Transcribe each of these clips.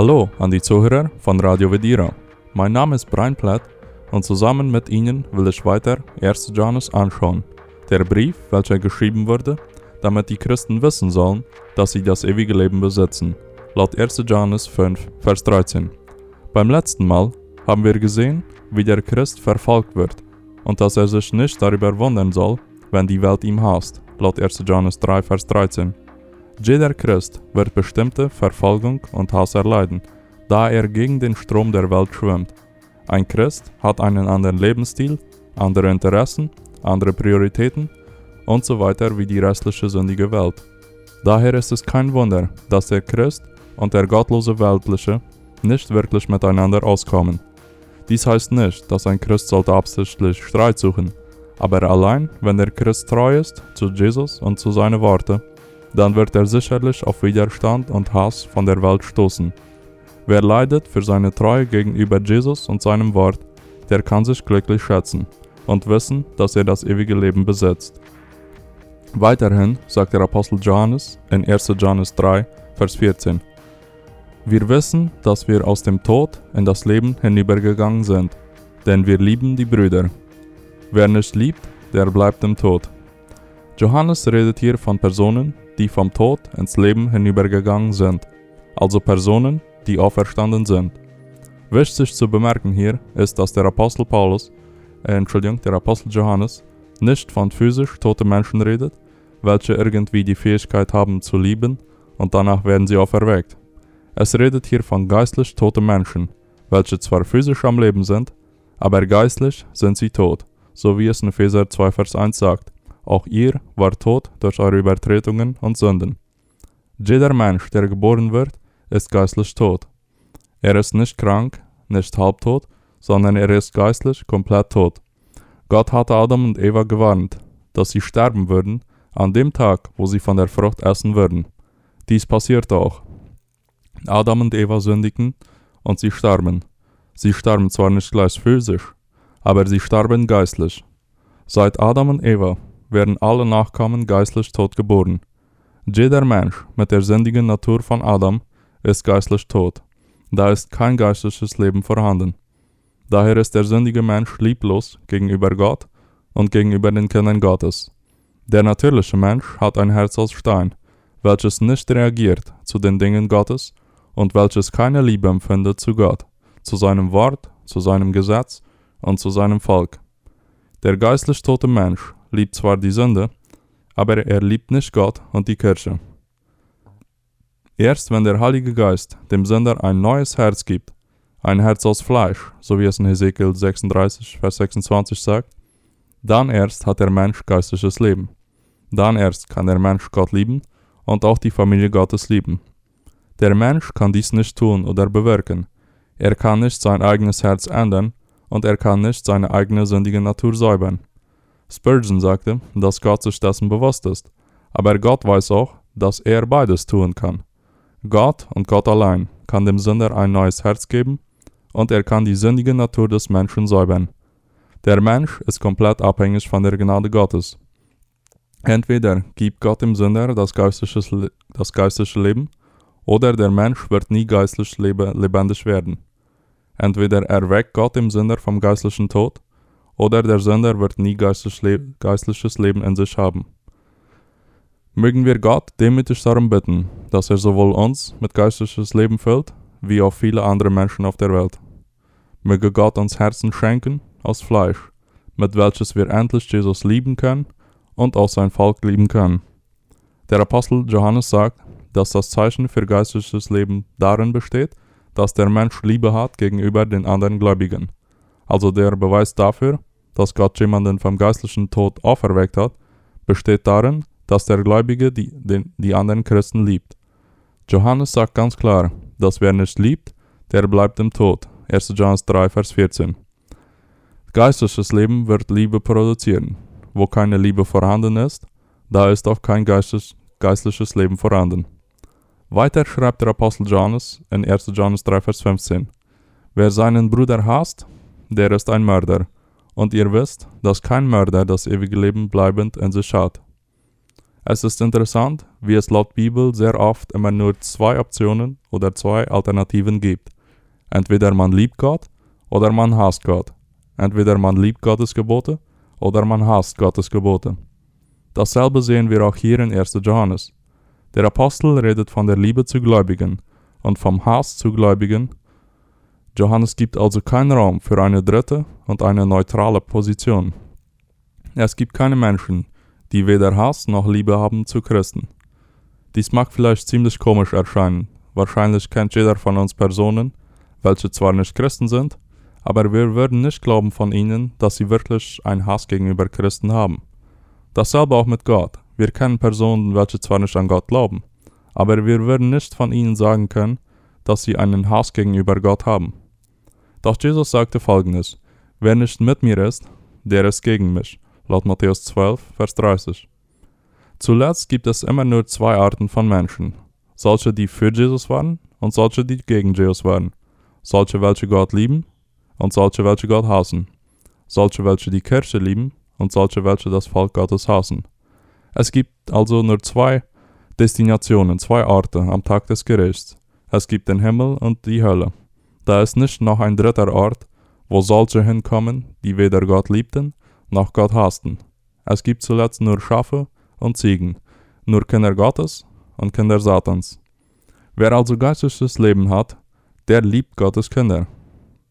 Hallo an die Zuhörer von Radio Vedira. Mein Name ist Brian Platt und zusammen mit Ihnen will ich weiter 1. Johannes anschauen. Der Brief, welcher geschrieben wurde, damit die Christen wissen sollen, dass sie das ewige Leben besitzen. Laut 1. Johannes 5, Vers 13. Beim letzten Mal haben wir gesehen, wie der Christ verfolgt wird und dass er sich nicht darüber wundern soll, wenn die Welt ihm hasst. Laut 1. Johannes 3, Vers 13. Jeder Christ wird bestimmte Verfolgung und Hass erleiden, da er gegen den Strom der Welt schwimmt. Ein Christ hat einen anderen Lebensstil, andere Interessen, andere Prioritäten und so weiter wie die restliche sündige Welt. Daher ist es kein Wunder, dass der Christ und der gottlose Weltliche nicht wirklich miteinander auskommen. Dies heißt nicht, dass ein Christ sollte absichtlich Streit suchen, aber allein, wenn der Christ treu ist zu Jesus und zu seinen Worten, dann wird er sicherlich auf Widerstand und Hass von der Welt stoßen. Wer leidet für seine Treue gegenüber Jesus und seinem Wort, der kann sich glücklich schätzen und wissen, dass er das ewige Leben besitzt. Weiterhin sagt der Apostel Johannes in 1. Johannes 3, Vers 14, Wir wissen, dass wir aus dem Tod in das Leben hinübergegangen sind, denn wir lieben die Brüder. Wer nicht liebt, der bleibt im Tod. Johannes redet hier von Personen, die vom Tod ins Leben hinübergegangen sind, also Personen, die auferstanden sind. Wichtig zu bemerken hier ist, dass der Apostel Paulus, äh, Entschuldigung, der Apostel Johannes, nicht von physisch toten Menschen redet, welche irgendwie die Fähigkeit haben zu lieben und danach werden sie auferweckt. Es redet hier von geistlich toten Menschen, welche zwar physisch am Leben sind, aber geistlich sind sie tot, so wie es in Epheser 2 Vers 1 sagt. Auch ihr wart tot durch eure Übertretungen und Sünden. Jeder Mensch, der geboren wird, ist geistlich tot. Er ist nicht krank, nicht halbtot, sondern er ist geistlich komplett tot. Gott hatte Adam und Eva gewarnt, dass sie sterben würden an dem Tag, wo sie von der Frucht essen würden. Dies passierte auch. Adam und Eva sündigten und sie starben. Sie starben zwar nicht gleich physisch, aber sie starben geistlich. Seit Adam und Eva werden alle Nachkommen geistlich tot geboren. Jeder Mensch mit der sündigen Natur von Adam ist geistlich tot. Da ist kein geistliches Leben vorhanden. Daher ist der sündige Mensch lieblos gegenüber Gott und gegenüber den Kindern Gottes. Der natürliche Mensch hat ein Herz aus Stein, welches nicht reagiert zu den Dingen Gottes und welches keine Liebe empfindet zu Gott, zu seinem Wort, zu seinem Gesetz und zu seinem Volk. Der geistlich tote Mensch liebt zwar die Sünde, aber er liebt nicht Gott und die Kirche. Erst wenn der Heilige Geist dem Sünder ein neues Herz gibt, ein Herz aus Fleisch, so wie es in Hesekiel 36, Vers 26 sagt, dann erst hat der Mensch geistliches Leben. Dann erst kann der Mensch Gott lieben und auch die Familie Gottes lieben. Der Mensch kann dies nicht tun oder bewirken. Er kann nicht sein eigenes Herz ändern und er kann nicht seine eigene sündige Natur säubern. Spurgeon sagte, dass Gott sich dessen bewusst ist, aber Gott weiß auch, dass er beides tun kann. Gott und Gott allein kann dem Sünder ein neues Herz geben und er kann die sündige Natur des Menschen säubern. Der Mensch ist komplett abhängig von der Gnade Gottes. Entweder gibt Gott dem Sünder das geistliche, das geistliche Leben, oder der Mensch wird nie geistlich lebendig werden. Entweder erweckt Gott dem Sünder vom geistlichen Tod, oder der Sünder wird nie geistliches Leben in sich haben. Mögen wir Gott demütig darum bitten, dass er sowohl uns mit geistliches Leben füllt, wie auch viele andere Menschen auf der Welt. Möge Gott uns Herzen schenken aus Fleisch, mit welches wir endlich Jesus lieben können und auch sein Volk lieben können. Der Apostel Johannes sagt, dass das Zeichen für geistliches Leben darin besteht, dass der Mensch Liebe hat gegenüber den anderen Gläubigen. Also der Beweis dafür, dass Gott jemanden vom geistlichen Tod auferweckt hat, besteht darin, dass der Gläubige die, den, die anderen Christen liebt. Johannes sagt ganz klar, dass wer nicht liebt, der bleibt im Tod. 1. Johannes 3, Vers 14. Geistliches Leben wird Liebe produzieren. Wo keine Liebe vorhanden ist, da ist auch kein geistes, geistliches Leben vorhanden. Weiter schreibt der Apostel Johannes in 1. Johannes 3, Vers 15. Wer seinen Bruder hasst, der ist ein Mörder und ihr wisst, dass kein Mörder das ewige Leben bleibend in sich hat. Es ist interessant, wie es laut Bibel sehr oft immer nur zwei Optionen oder zwei Alternativen gibt. Entweder man liebt Gott oder man hasst Gott. Entweder man liebt Gottes Gebote oder man hasst Gottes Gebote. Dasselbe sehen wir auch hier in 1. Johannes. Der Apostel redet von der Liebe zu Gläubigen und vom Hass zu Gläubigen. Johannes gibt also keinen Raum für eine dritte und eine neutrale Position. Es gibt keine Menschen, die weder Hass noch Liebe haben zu Christen. Dies mag vielleicht ziemlich komisch erscheinen. Wahrscheinlich kennt jeder von uns Personen, welche zwar nicht Christen sind, aber wir würden nicht glauben von ihnen, dass sie wirklich einen Hass gegenüber Christen haben. Dasselbe auch mit Gott. Wir kennen Personen, welche zwar nicht an Gott glauben, aber wir würden nicht von ihnen sagen können, dass sie einen Hass gegenüber Gott haben. Doch Jesus sagte folgendes: Wer nicht mit mir ist, der ist gegen mich. Laut Matthäus 12, Vers 30. Zuletzt gibt es immer nur zwei Arten von Menschen. Solche, die für Jesus waren und solche, die gegen Jesus waren. Solche, welche Gott lieben und solche, welche Gott hassen. Solche, welche die Kirche lieben und solche, welche das Volk Gottes hassen. Es gibt also nur zwei Destinationen, zwei Orte am Tag des Gerichts. Es gibt den Himmel und die Hölle. Da ist nicht noch ein dritter Ort, wo solche hinkommen, die weder Gott liebten noch Gott hassten. Es gibt zuletzt nur Schafe und Ziegen, nur Kinder Gottes und Kinder Satans. Wer also geistliches Leben hat, der liebt Gottes Kinder.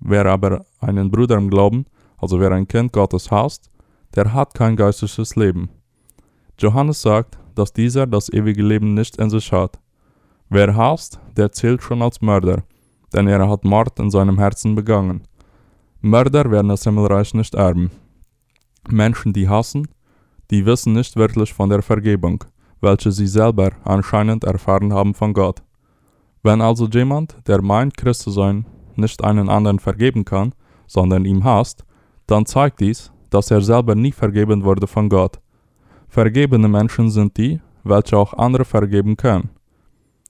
Wer aber einen Bruder im Glauben, also wer ein Kind Gottes hasst, der hat kein geistliches Leben. Johannes sagt, dass dieser das ewige Leben nicht in sich hat. Wer hasst, der zählt schon als Mörder, denn er hat Mord in seinem Herzen begangen. Mörder werden das Himmelreich nicht erben. Menschen, die hassen, die wissen nicht wirklich von der Vergebung, welche sie selber anscheinend erfahren haben von Gott. Wenn also jemand, der meint, Christ zu sein, nicht einen anderen vergeben kann, sondern ihm hasst, dann zeigt dies, dass er selber nie vergeben wurde von Gott. Vergebene Menschen sind die, welche auch andere vergeben können.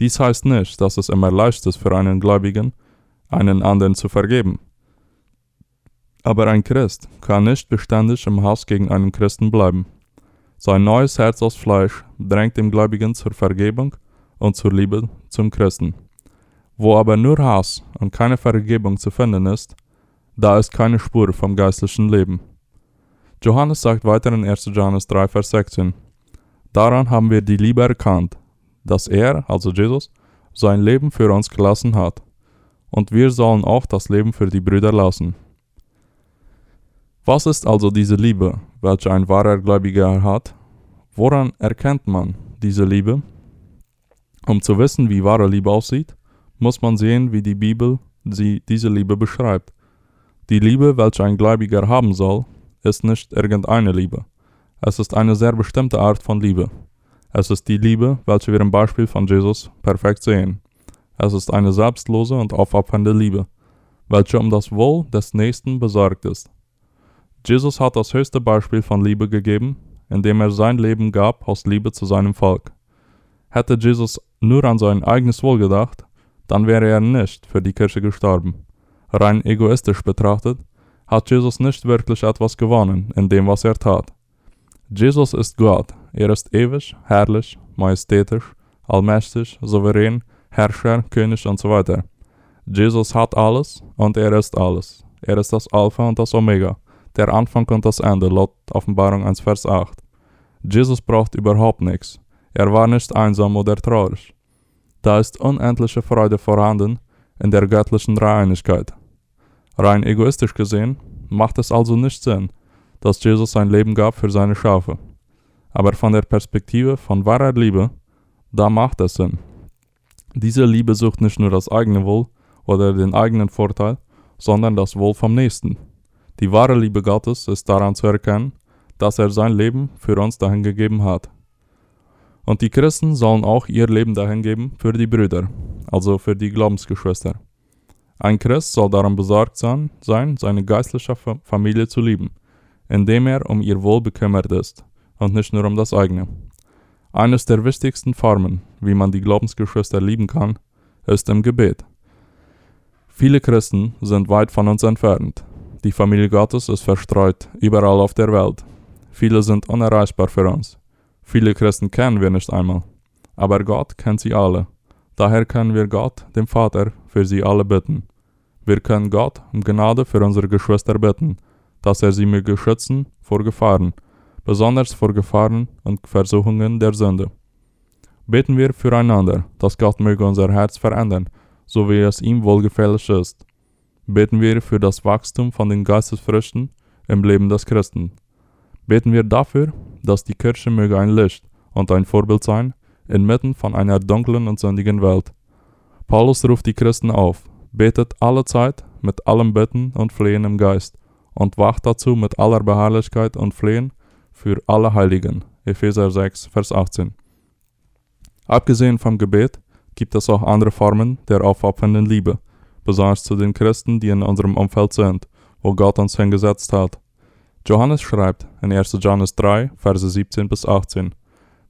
Dies heißt nicht, dass es immer leicht ist für einen Gläubigen, einen anderen zu vergeben. Aber ein Christ kann nicht beständig im Hass gegen einen Christen bleiben. Sein neues Herz aus Fleisch drängt dem Gläubigen zur Vergebung und zur Liebe zum Christen. Wo aber nur Hass und keine Vergebung zu finden ist, da ist keine Spur vom geistlichen Leben. Johannes sagt weiter in 1. Johannes 3, Vers 16: Daran haben wir die Liebe erkannt, dass er, also Jesus, sein Leben für uns gelassen hat, und wir sollen auch das Leben für die Brüder lassen. Was ist also diese Liebe, welche ein wahrer Gläubiger hat? Woran erkennt man diese Liebe? Um zu wissen, wie wahre Liebe aussieht, muss man sehen, wie die Bibel sie diese Liebe beschreibt. Die Liebe, welche ein Gläubiger haben soll, ist nicht irgendeine Liebe. Es ist eine sehr bestimmte Art von Liebe. Es ist die Liebe, welche wir im Beispiel von Jesus perfekt sehen. Es ist eine selbstlose und aufopfernde Liebe, welche um das Wohl des Nächsten besorgt ist. Jesus hat das höchste Beispiel von Liebe gegeben, indem er sein Leben gab aus Liebe zu seinem Volk. Hätte Jesus nur an sein eigenes Wohl gedacht, dann wäre er nicht für die Kirche gestorben. Rein egoistisch betrachtet hat Jesus nicht wirklich etwas gewonnen in dem, was er tat. Jesus ist Gott, er ist ewig, herrlich, majestätisch, allmächtig, souverän, Herrscher, König und so weiter. Jesus hat alles und er ist alles. Er ist das Alpha und das Omega, der Anfang und das Ende, laut Offenbarung 1, Vers 8. Jesus braucht überhaupt nichts. Er war nicht einsam oder traurig. Da ist unendliche Freude vorhanden in der göttlichen Dreieinigkeit. Rein egoistisch gesehen macht es also nicht Sinn, dass Jesus sein Leben gab für seine Schafe. Aber von der Perspektive von wahrer Liebe, da macht es Sinn. Diese Liebe sucht nicht nur das eigene Wohl oder den eigenen Vorteil, sondern das Wohl vom Nächsten. Die wahre Liebe Gottes ist daran zu erkennen, dass er sein Leben für uns dahingegeben hat. Und die Christen sollen auch ihr Leben dahingeben für die Brüder, also für die Glaubensgeschwister. Ein Christ soll darum besorgt sein, seine geistliche Familie zu lieben, indem er um ihr Wohl bekümmert ist und nicht nur um das eigene. Eines der wichtigsten Formen, wie man die Glaubensgeschwister lieben kann, ist im Gebet. Viele Christen sind weit von uns entfernt. Die Familie Gottes ist verstreut überall auf der Welt. Viele sind unerreichbar für uns. Viele Christen kennen wir nicht einmal, aber Gott kennt sie alle. Daher können wir Gott, dem Vater, für sie alle bitten. Wir können Gott um Gnade für unsere Geschwister bitten, dass er sie möge schützen vor Gefahren, besonders vor Gefahren und Versuchungen der Sünde. Beten wir füreinander, dass Gott möge unser Herz verändern, so wie es ihm wohlgefällig ist. Beten wir für das Wachstum von den Geistesfrüchten im Leben des Christen. Beten wir dafür, dass die Kirche möge ein Licht und ein Vorbild sein, inmitten von einer dunklen und sündigen Welt. Paulus ruft die Christen auf, betet alle Zeit mit allem Bitten und Flehen im Geist und wacht dazu mit aller Beharrlichkeit und Flehen für alle Heiligen. Epheser 6, Vers 18. Abgesehen vom Gebet gibt es auch andere Formen der aufopfernden Liebe, besonders zu den Christen, die in unserem Umfeld sind, wo Gott uns hingesetzt hat. Johannes schreibt in 1. Johannes 3, Verse 17 bis 18,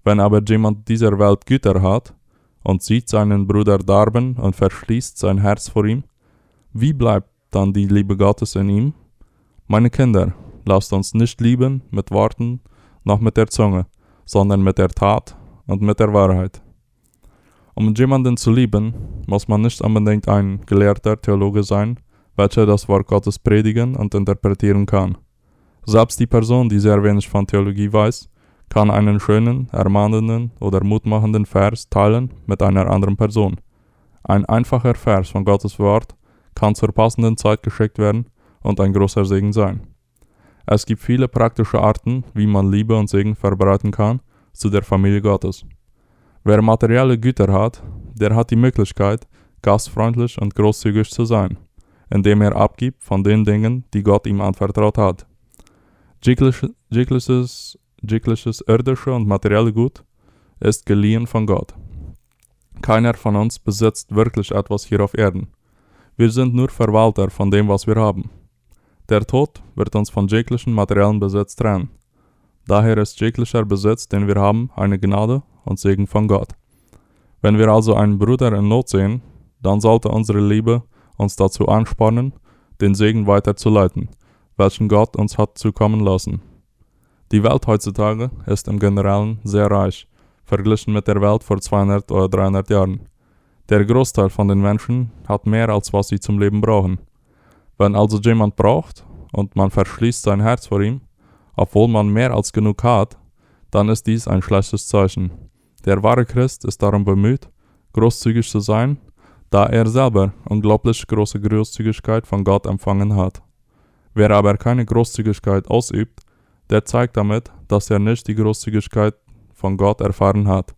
Wenn aber jemand dieser Welt Güter hat und sieht seinen Bruder darben und verschließt sein Herz vor ihm, wie bleibt dann die Liebe Gottes in ihm? Meine Kinder, lasst uns nicht lieben mit Worten noch mit der Zunge, sondern mit der Tat und mit der Wahrheit. Um jemanden zu lieben, muss man nicht unbedingt ein gelehrter Theologe sein, welcher das Wort Gottes predigen und interpretieren kann. Selbst die Person, die sehr wenig von Theologie weiß, kann einen schönen, ermahnenden oder mutmachenden Vers teilen mit einer anderen Person. Ein einfacher Vers von Gottes Wort kann zur passenden Zeit geschickt werden und ein großer Segen sein. Es gibt viele praktische Arten, wie man Liebe und Segen verbreiten kann zu der Familie Gottes. Wer materielle Güter hat, der hat die Möglichkeit, gastfreundlich und großzügig zu sein, indem er abgibt von den Dingen, die Gott ihm anvertraut hat. Jegliches, jegliches irdische und materielle Gut ist geliehen von Gott. Keiner von uns besitzt wirklich etwas hier auf Erden. Wir sind nur Verwalter von dem, was wir haben. Der Tod wird uns von jeglichen materiellen Besitz trennen. Daher ist jeglicher Besitz, den wir haben, eine Gnade und Segen von Gott. Wenn wir also einen Bruder in Not sehen, dann sollte unsere Liebe uns dazu anspornen, den Segen weiterzuleiten, welchen Gott uns hat zukommen lassen. Die Welt heutzutage ist im Generellen sehr reich, verglichen mit der Welt vor 200 oder 300 Jahren. Der Großteil von den Menschen hat mehr als was sie zum Leben brauchen. Wenn also jemand braucht und man verschließt sein Herz vor ihm, obwohl man mehr als genug hat, dann ist dies ein schlechtes Zeichen. Der wahre Christ ist darum bemüht, großzügig zu sein, da er selber unglaublich große Großzügigkeit von Gott empfangen hat. Wer aber keine Großzügigkeit ausübt, der zeigt damit, dass er nicht die Großzügigkeit von Gott erfahren hat.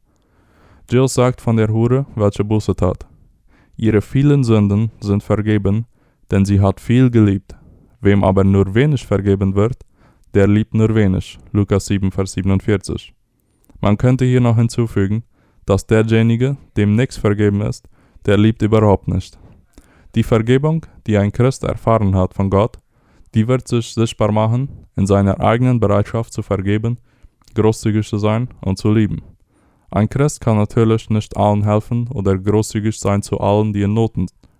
Jill sagt von der Hure, welche Buße tat. Ihre vielen Sünden sind vergeben, denn sie hat viel geliebt. Wem aber nur wenig vergeben wird, der liebt nur wenig. Lukas 7, Vers 47. Man könnte hier noch hinzufügen, dass derjenige, dem nichts vergeben ist, der liebt überhaupt nicht. Die Vergebung, die ein Christ erfahren hat von Gott, die wird sich sichtbar machen in seiner eigenen Bereitschaft zu vergeben, großzügig zu sein und zu lieben. Ein Christ kann natürlich nicht allen helfen oder großzügig sein zu allen, die in Not,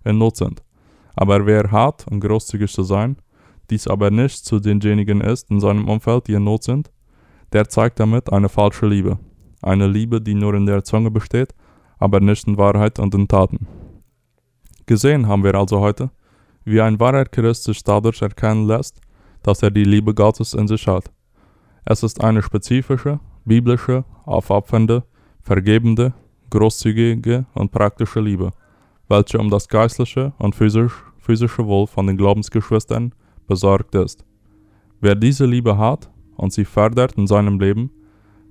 in Not sind. Aber wer hart und großzügig zu sein, dies aber nicht zu denjenigen ist in seinem Umfeld, die in Not sind, der zeigt damit eine falsche Liebe. Eine Liebe, die nur in der Zunge besteht, aber nicht in Wahrheit und in Taten. Gesehen haben wir also heute, wie ein wahrer Christ sich dadurch erkennen lässt, dass er die Liebe Gottes in sich hat. Es ist eine spezifische, biblische, aufopfernde, vergebende, großzügige und praktische Liebe, welche um das geistliche und physisch, physische Wohl von den Glaubensgeschwistern besorgt ist. Wer diese Liebe hat, und sie fördert in seinem Leben,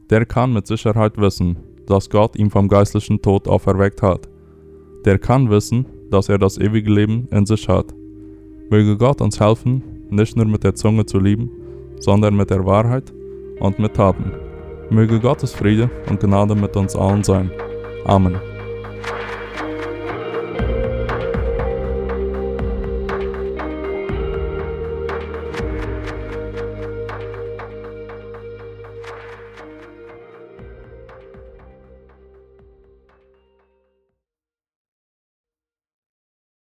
der kann mit Sicherheit wissen, dass Gott ihn vom geistlichen Tod auferweckt hat. Der kann wissen, dass er das ewige Leben in sich hat. Möge Gott uns helfen, nicht nur mit der Zunge zu lieben, sondern mit der Wahrheit und mit Taten. Möge Gottes Friede und Gnade mit uns allen sein. Amen.